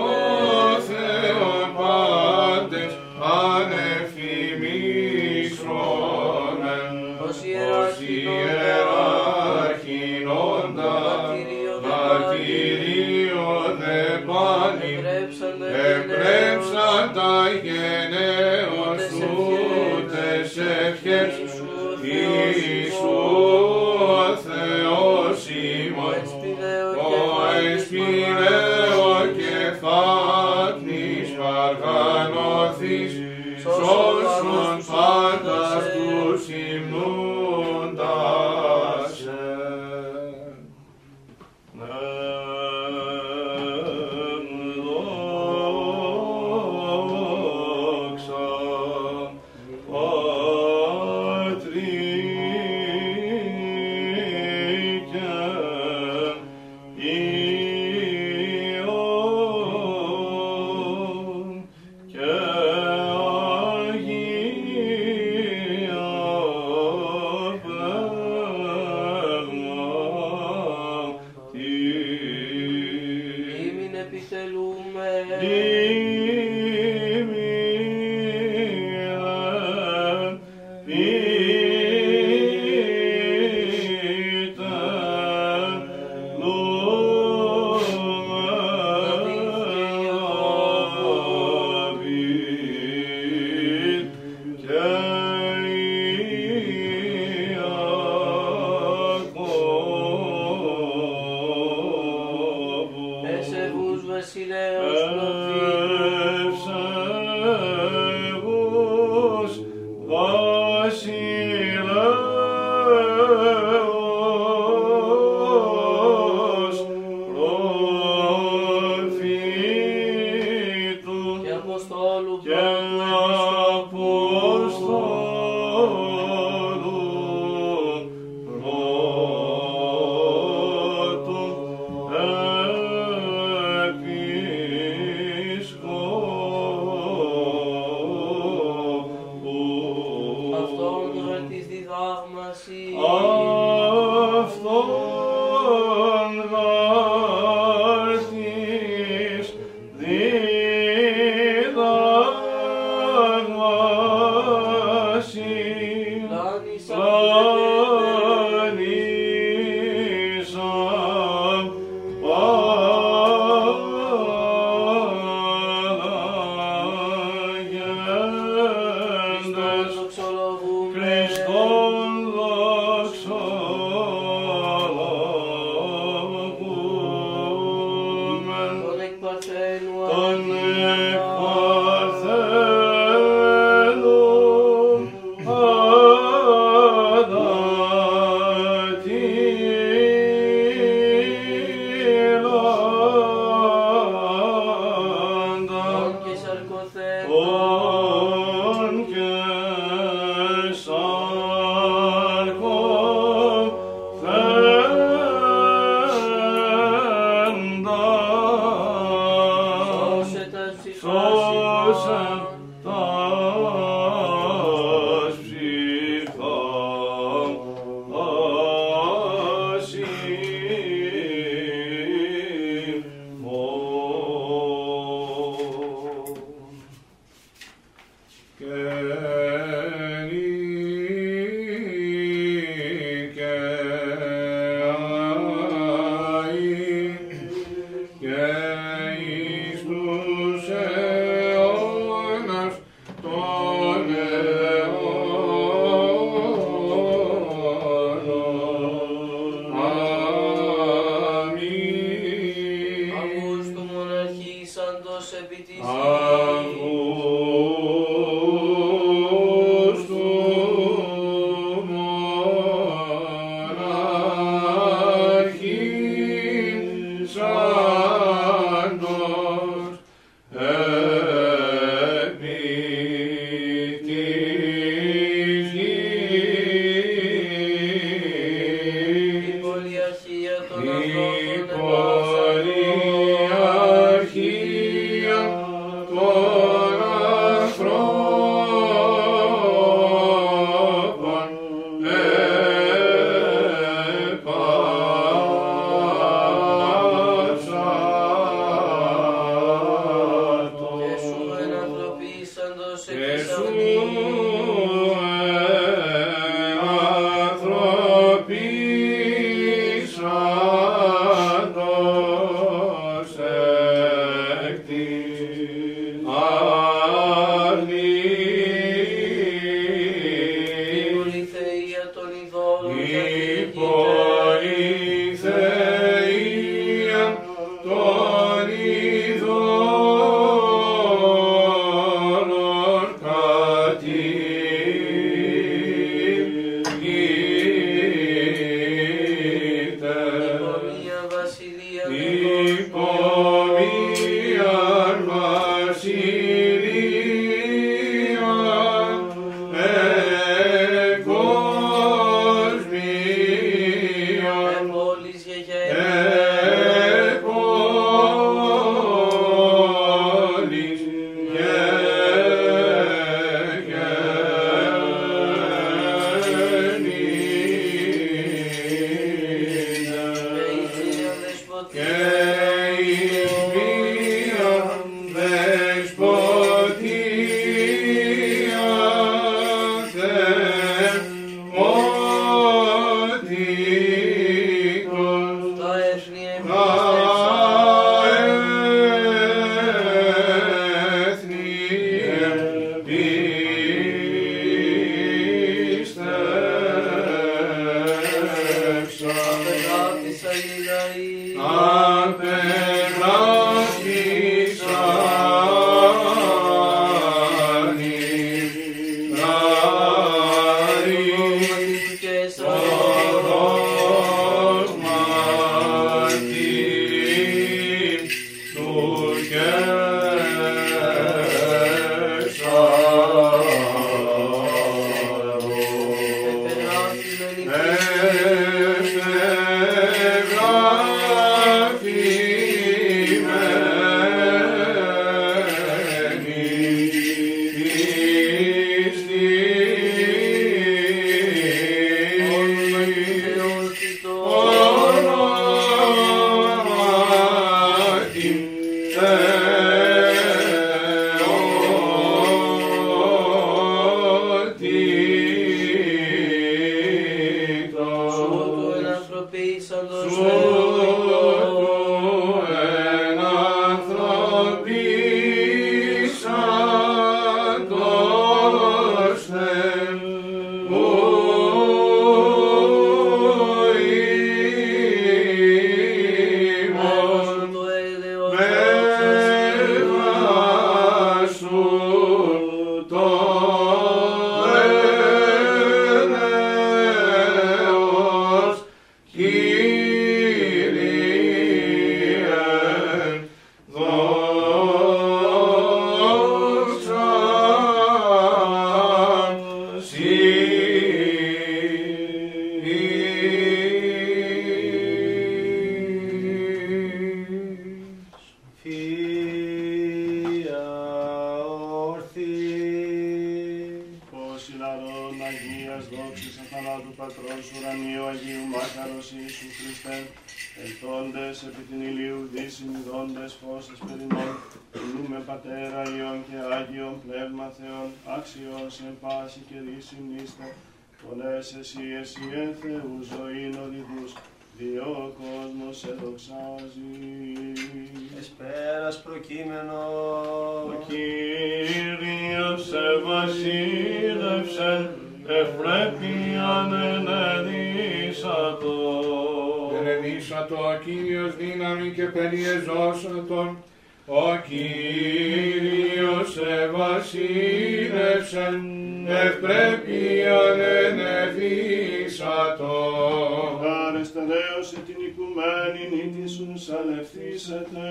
την οικουμένη νύτη σου σαλευθήσετε.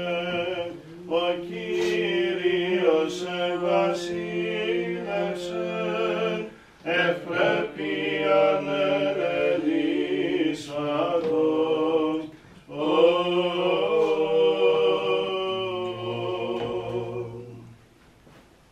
Ο Κύριος ευασίλευσε, ευπρέπειαν ερελίσατος.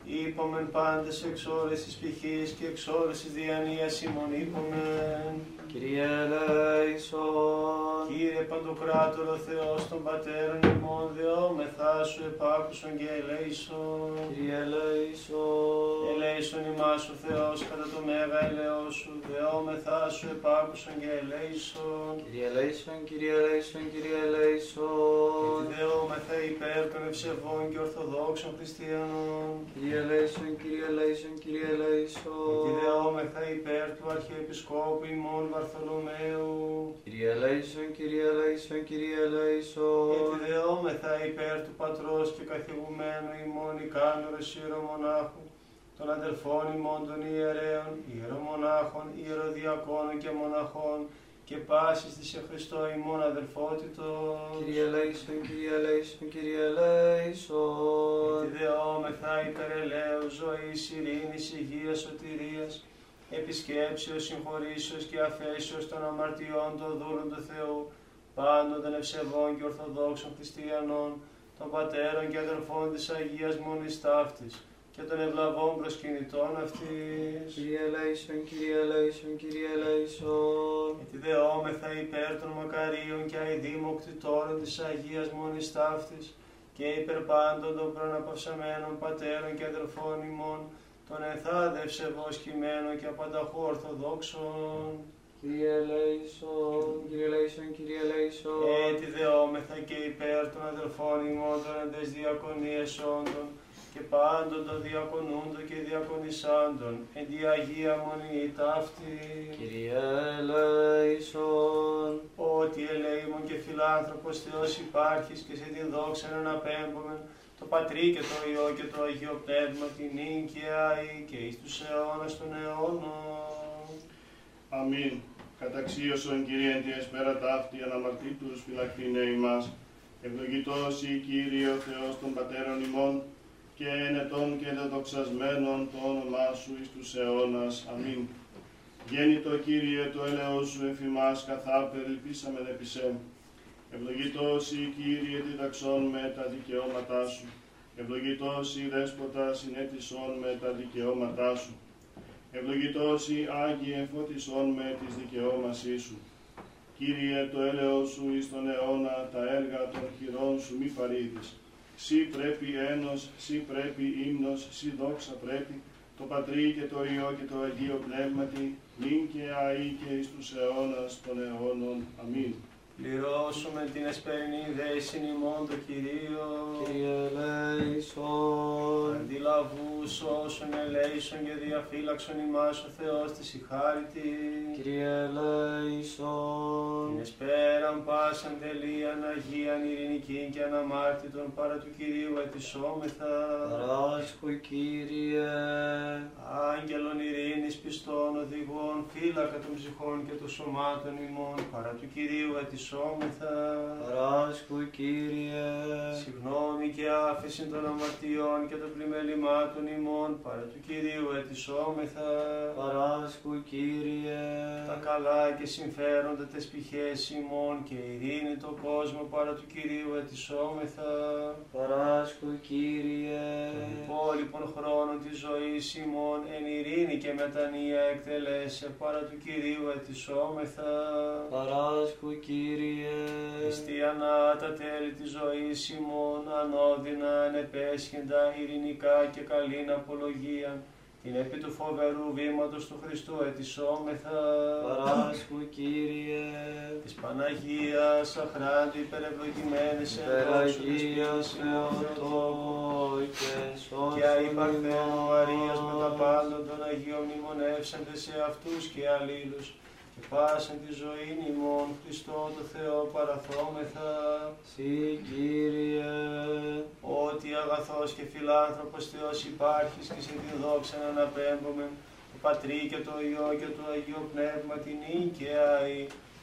Είπομεν πάντες εξ ώρες της πηχής και εξ ώρες της διανοίας ημών είπομεν. Kyrie eleison. Κύριε Παντοκράτορο Θεός των Πατέρων ημών δεόμεθά σου επάκουσον και ελέησον. Kyrie eleison. Ελέησον ημάς ο Θεός κατά το μέγα ελαιό σου, δεόμεθά σου επάκουσον και ελέησον. Kyrie eleison, Kyrie eleison, Kyrie Γιατί eleison. δεόμεθα υπέρ των ευσεβών και ορθοδόξων χριστιανών. Kyrie eleison, Kyrie eleison, Kyrie Γιατί eleison. δεόμεθα υπέρ του Αρχιεπισκόπου ημών Βαρθολομαίου. Kyrie eleison, Kyrie eleison, Kyrie Γιατί eleison. δεόμεθα υπέρ του πατρός και καθηγουμένου ημών ικάνωρος ιερομονάχου, των αδελφών ημών των ιερέων, ιερομονάχων, ιεροδιακόνων και μοναχών, και πάσης της σε Χριστώ ημών αδελφότητος. Kyrie eleison, Kyrie eleison, Kyrie eleison. Γιατί δεόμεθα υπέρ ελαίου ζωής, ειρήνης, υγείας, σωτηρίας, επισκέψεως, συγχωρήσεως και αφέσεως των αμαρτιών των δούλων του Θεού, πάντων των ευσεβών και ορθοδόξων χριστιανών, των πατέρων και αδελφών της Αγίας Μονής Ταύτης και των ευλαβών προσκυνητών αυτής. Kyrie eleison, Kyrie eleison, Kyrie eleison. Γιατί δεόμεθα υπέρ των μακαρίων και αηδήμων κτητόρων της Αγίας Μονής Ταύτης και υπέρ πάντων των προναπαυσαμένων πατέρων και αδελφών ημών, των ενθάδευσε βοσκημένων και απανταχού ορθοδόξων. Kyrie eleison, Kyrie eleison, Kyrie eleison. Έτσι δεόμεθα και υπέρ των αδελφών ημών των εντες διακονίες όντων και πάντων των διακονούντων και διακονισάντων, εν τη Αγία Μονή ταύτη. Kyrie eleison. Ότι ελεήμων και φιλάνθρωπος Θεός υπάρχεις και σε την δόξα να απέμπομεν το Πατρί και το Υιό και το Αγίο Πνεύμα την νίκαια και εις τους αιώνας των αιώνων. Αμήν. Καταξίωσον Κύριε εν τη εσπέρα ταύτη αναμαρτήτους φυλακτήνε ημάς. Ευλογητός η Κύριε ο Θεός των Πατέρων ημών και ενετών και δεδοξασμένων το όνομά Σου εις τους αιώνας. Αμήν. Γέννητο Κύριε το έλεος Σου εφημάς καθάπερ ελπίσαμεν επί σε. Ευλογητός η Κύριε διδαξών με τα δικαιώματά Σου. Ευλογητός η Δέσποτας συνέτησον με τα δικαιώματά Σου. Ευλογητός η Άγιε φώτισόν με της δικαιώμασή Σου. Κύριε το έλεος Σου εις τον αιώνα τα έργα των χειρών Σου μη παρήδεις. Σύ πρέπει ένος, σύ πρέπει ύμνος, σύ δόξα πρέπει, το Πατρί και το Υιό και το Αγίο Πνεύματι, νυν και αεί και εις τους αιώνας των αιώνων. Αμήν. Πληρώσουμε την εσπερινή δέσιν ημών το Κυρίο. Kyrie eleison. Αντιλαβούς όσων ελέησον και διαφύλαξον ημάς ο Θεός της η χάριτη. Kyrie eleison. Την εσπέραν πάσαν τελείαν Αγίαν ειρηνικήν και αναμάρτητον παρά του Κυρίου ετισόμεθα. Παράσχου Κύριε. Άγγελων ειρήνης πιστών οδηγών φύλακα των ψυχών και των σωμάτων ημών παρά του Κυρίου ετισόμεθα. Παράσχου Κύριε. Συγνώμη και άφεση των αμαρτιών και των πλημελημάτων ημών παρά του Κυρίου ετισόμεθα. Παράσχου Κύριε. Τα καλά και συμφέροντα τες πηχές ημών και ειρήνη το κόσμο παρά του Κυρίου ετισόμεθα. Παράσχου Κύριε. Των υπόλοιπων χρόνων της ζωής ημών εν ειρήνη και μετανία εκτελέσε παρά του Κυρίου ετισόμεθα. Παράσχου Κύριε. Χριστιανά τα τέλη της ζωής ημών ανώδυνα ανεπέσχεντα ειρηνικά και καλήν απολογία την επί του φοβερού βήματος του Χριστού ετισόμεθα. Παράσχου Κύριε. Της Παναγίας αχράντου υπερευλογημένης εν δόξου της Περαγίας πίσης ημών Θεοτόκου Θεοτόκου και σώσον και αϊπαρθένου Μαρίας με τα ημάς. πάντων των Αγίων μνημονεύσαντε σε αυτούς και αλλήλους και πάσαν τη ζωή ημών Χριστό το Θεό παραθόμεθα Συ Κύριε. ότι αγαθός και φιλάνθρωπος Θεός υπάρχεις και σε την δόξα να αναπέμπουμε το Πατρί και το Υιό και το Αγίο Πνεύμα την νίκαια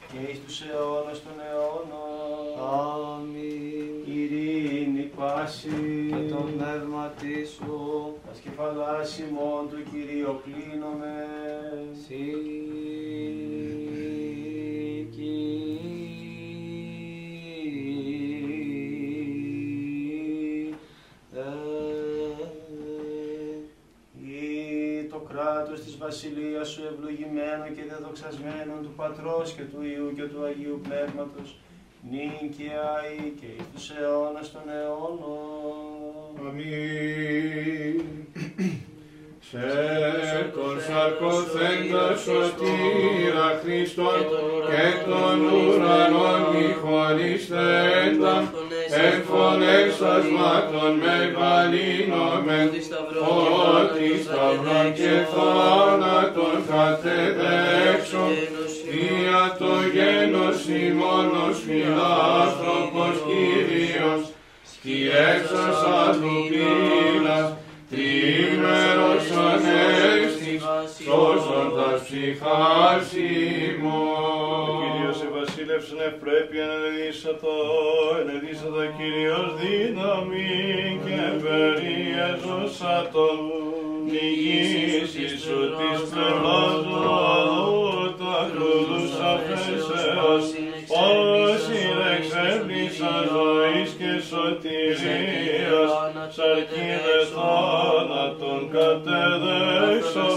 και εις τους αιώνας των αιώνων. Αμήν. Ειρήνη πάση Και το πνεύμα σου. Ας κεφαλάς ημών του Κυρίου κλείνομαι. Ή κράτος της βασιλείας σου ευλογημένο και δεδοξασμένο του Πατρός και του Υιού και του Αγίου Πνεύματος, νυν και αεί και εις τους αιώνας των αιώνων. Αμήν. Σε τον σαρκοθέντα σωτήρα Χριστόν και των ουρανών μη χωριστέντα εν φωνές ασμάτων μεγαλύνομεν ότι σταυρών και θάνατον κατεδέξω δια το γένος ημώνος φιλάνθρωπος Κύριος σκιέψας αλλοπήλας τρίμερος ανέστης σώζοντας ψυχάς ημών. Κύριος ευασίλευσον ευπρέπει ενεδίσατο, ενεδίσατο Κύριος δύναμη και περιέζωσατο νηγήσεις σου της πελάτου αδού του ακροδούς αφέσεως όσοι εξέπλησα ζωής και σωτηρίας. Σαρκίδες θάνατον κατεδέξω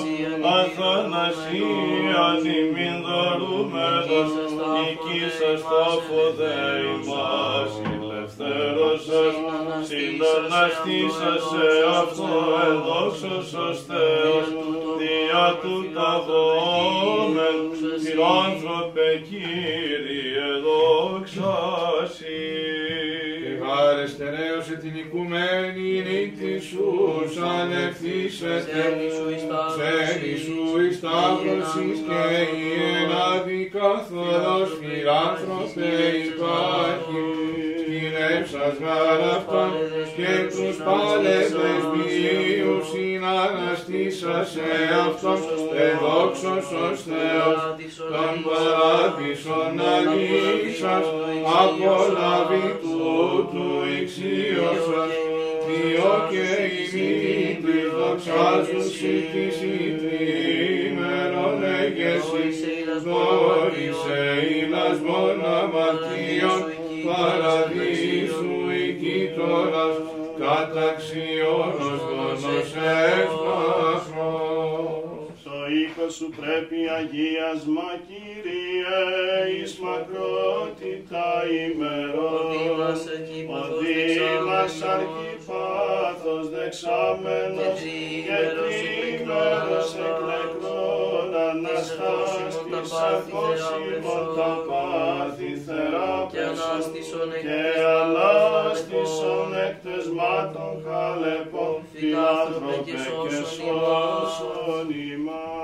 αθανασίαν ημίν νικήσας τα φοδέ ημάς ελευθέρωσας συναναστήσας σε αυτό ενδόξος ως Θεός δια του ταβόμεν φιλάνθρωπε Κύριε οικουμένη νύχτη σου, σαν ευθύσετε, ξένη σου εις ταύρωσης και η ενάδη καθόλος φιλάνθρωπε υπάρχει. Σκηνέψας γάρ αυτόν και τους πάλευες βίους συναναστήσας σε αυτόν εδόξος ως Θεός τον παράδεισον αλήσας απολαβή τούτου ηξίωσας. Διό και ημίν της δοξάζουσι της ητρήμερον εγεσί δόρισε ήλας μόνα μαρτίων παραδείσου οικήτορας καταξιώνος γονός εύκαχρος. Το οίκο σου πρέπει αγίασμα, Κύριε, εις μακρότητα ημερών. Ο Δήμας αρκυπάθος δεξάμενος και τρίμερος εκλεκτών αναστάστης ακόσιμον τα πάθη θεράπευσον και ανάστησον εκ τεσμάτων χαλεπών φιλάνθρωπε και σώσον ημάς.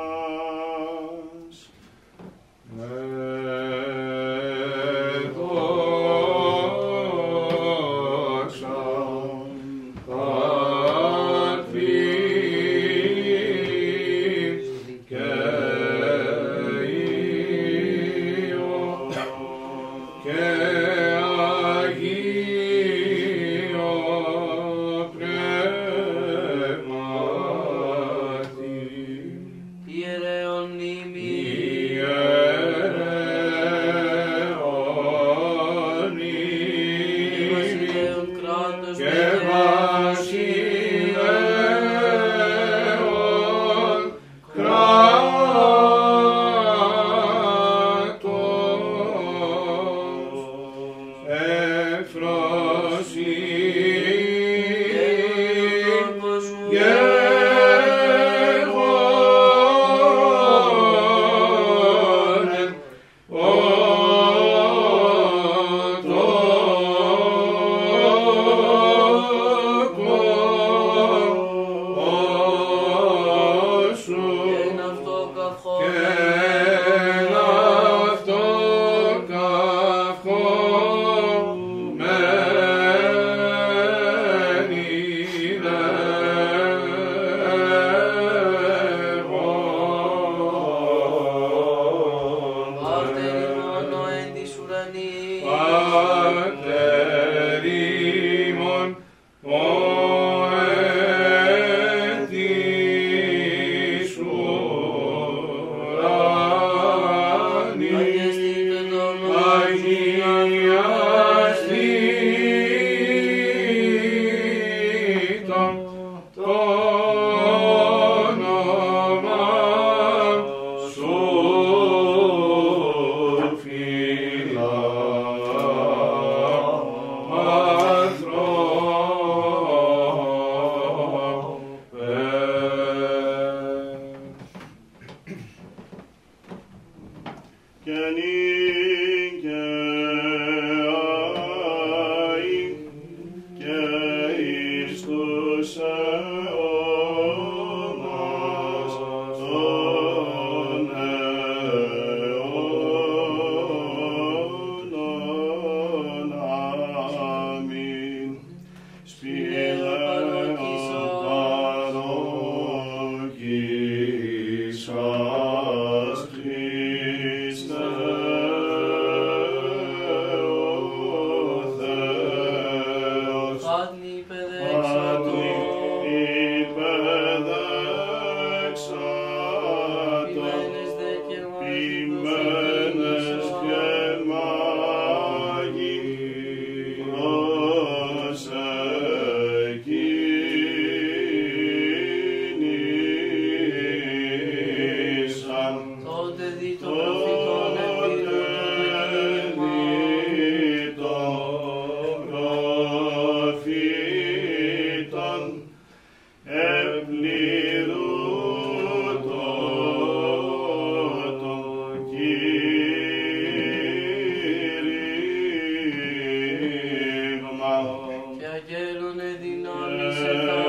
Αγγέλων εδυνάμεις εθαύμαζον.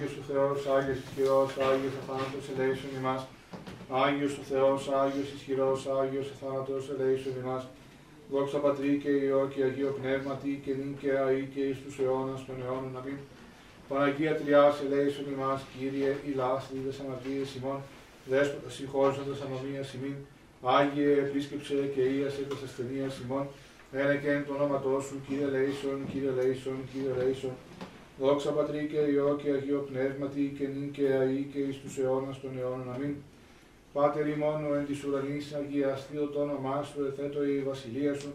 Άγιος ο Θεός, Άγιος ισχυρός, Άγιος ο θάνατος ελέησον ημάς. Άγιος ο Θεός, Άγιος ισχυρός, Άγιος ο θάνατος ελέησον ημάς. Δόξα Πατρί και Υιό και Αγίο Πνεύματι και νυν και αεί και εις τους αιώνας των αιώνων. Αμήν. Παναγία Τριάς ελέησον ημάς, Κύριε, ηλάς δίδες αμαρτίες ημών, δέσποτα συγχώρησαντας ανομίας ημίν, Άγιε επίσκεψε και ίασε τας ασθενείας ημών, ένα και εν το όνοματό σου, Κύριε Λέησον, Κύριε Λέησον, Κύριε Λέησον. Δόξα Πατρί και Υιό και Αγίο Πνεύματι και νυν και αεί και εις τους αιώνας των αιώνων. Αμήν. Πάτερ ημών ο εν της ουρανής, αγιαστείο το όνομά σου, εθέτω η βασιλεία σου,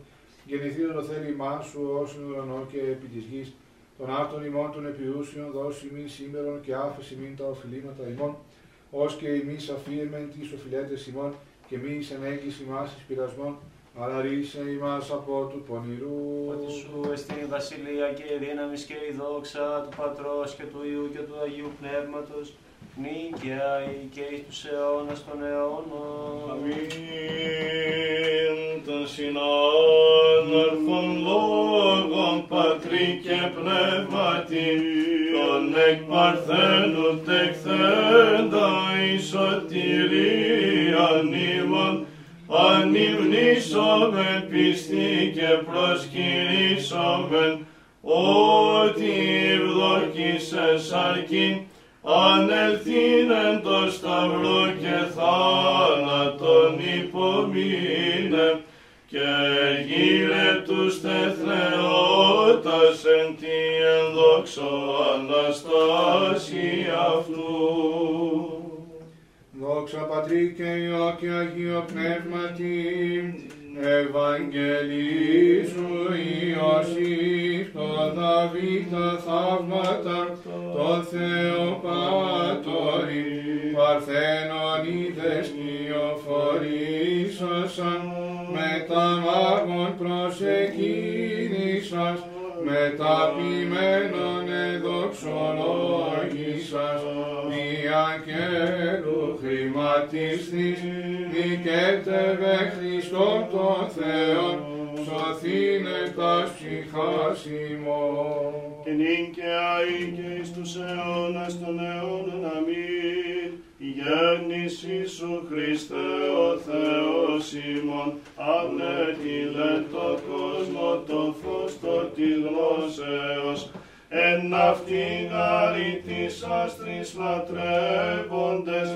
γεννηθείο το θέλημά σου, ως εν ουρανό και επί της γης. Των άρτων ημών των επιούσιων δώσει ημίν σήμερον και άφεση μην τα οφειλήματα ημών, ως και ημείς αφήρμεν τις οφειλέτες ημών, και μη εις ενέγγις ημάς εις πειρασμών, αλλά ρίσε ημάς από του πονηρού. Ότι σου εστί η βασιλεία και η δύναμης και η δόξα του Πατρός και του Υιού και του Αγίου Πνεύματος, νυν και αεί και εις τους αιώνας των αιώνων. Αμήν των συνάναρθων λόγων πατρί και πνεύματι τον εκ παρθένου τεκθέντα η σωτηρίαν ημών ανυμνήσομεν πιστή και προσκυνήσομεν ότι ευδοκίσες αρκήν ανελθήν εν το σταυρό και θάνατον υπομείνε και γύρε τους τεθρεώτας εν τη ενδόξω Αναστάση αυτού. Δόξα Πατρί και Υιό και Αγίο Πνεύματι, Ευαγγελίσου Ιωσήφ το Δαβίδ τα θαύματα, το Θεό Πατώρι, Παρθένον είδες κυοφορήσωσαν, με τα μάγων προσεκίνησας, με τα ποιμένων εδοξολόγησας, μη αγγέλου χρηματιστής, νικέτευε Χριστό τον Θεόν, σωθήνε τας ψυχάς ημών. και νυν και αεί και εις τους αιώνας των αιώνων αμήν. Η γέννηση σου Χριστέ ο Θεός ημών, ανέτειλε το κόσμο το φως το τη γλώσσεως, εν αυτήν γάρι της άστρης λατρεύοντες,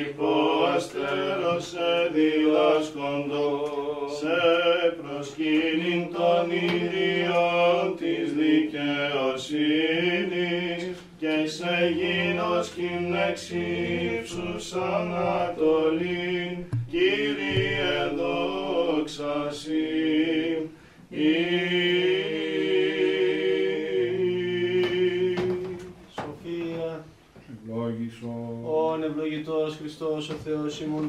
υπό αστέρος εδηλάσκοντο, σε προσκύνην των ιδίων της δικαιοσύνης, και σε γίνος κυμνεξύψους ανατολήν,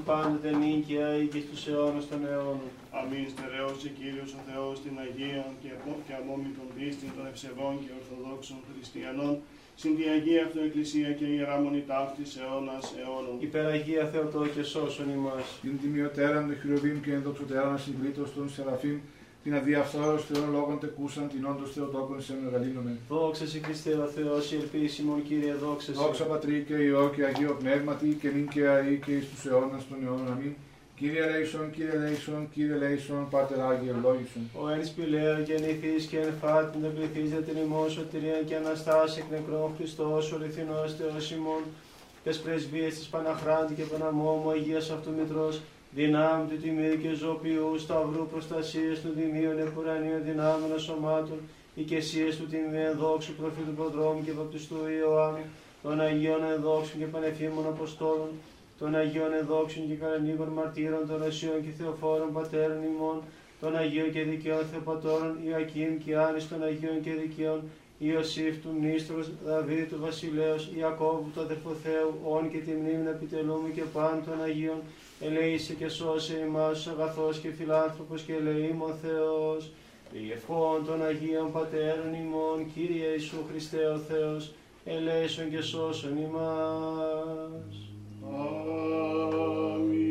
Θεός ημών πάντοτε νίκαια ή και στους αιώνας των αιώνων. Αμήν στερεώσει Κύριος ο Θεός την Αγία και, απο- και αμόμητον πίστη των ευσεβών και ορθοδόξων χριστιανών, συν τη Αγία Αυτού Εκκλησία και Ιερά Μονή ταύτης αιώνας αιώνων. Υπεραγία Θεοτό και σώσον ημάς. Την τιμιωτέραν των χειροβήμ και ενδοξωτέραν ασυγκρίτως των Σεραφείμ, την αδιαφθόρος Θεών λόγων τεκούσαν, την όντως Θεοτόκον σε μεγαλύνομαι. Δόξα σε Χριστέ ο Θεός, η ελπίση ημών Κύριε, δόξα σε. Δόξα Πατρί και Υιό και Αγίο Πνεύματι και νυν και αεί και εις τους αιώνας των αιώνων. Αμήν. Κύριε Λέησον, Κύριε Λέησον, Κύριε Λέησον, Πάτερ Άγιε ευλόγησον. Ο εν σπηλαίο και νηθής και εν φάτην δεν πληθείς την ημών σωτηρία και αναστάσει εκ νεκρών Χριστός, ο ρηθινός Θεός ημών, τες πρεσβείες της Παναχράντη και Παναμόμου Αγίας Αυτού Μητρός, δυνάμει του τιμίου και ζωπιού, σταυρού προστασίας του τιμίων επουρανίων δυνάμεων σωμάτων, οικεσίες του τιμίου δόξου προφήτου προδρόμου και βαπτιστού Ιωάννου, των Αγίων ενδόξων και πανεφήμων Αποστόλων, των Αγίων ενδόξων και κανονίκων μαρτύρων, των Οσίων και Θεοφόρων πατέρων ημών, των Αγίων και Δικαίων Θεοπατώρων, Ιακήμ και Άνης των Αγίων και Δικαίων, Ιωσήφ του Μνήστρος, Δαβίδ του Βασιλέως, Ιακώβου του αδερφού Θεού, όν και τη μνήμη να επιτελούμε και παν των Αγίων, ελεήσε και σώσε ημάς αγαθός και φιλάνθρωπος και ελεήμων Θεός, διευχών των Αγίων Πατέρων ημών, Κύριε Ιησού Χριστέ ο Θεός, ελέησον και σώσον ημάς. Αμήν.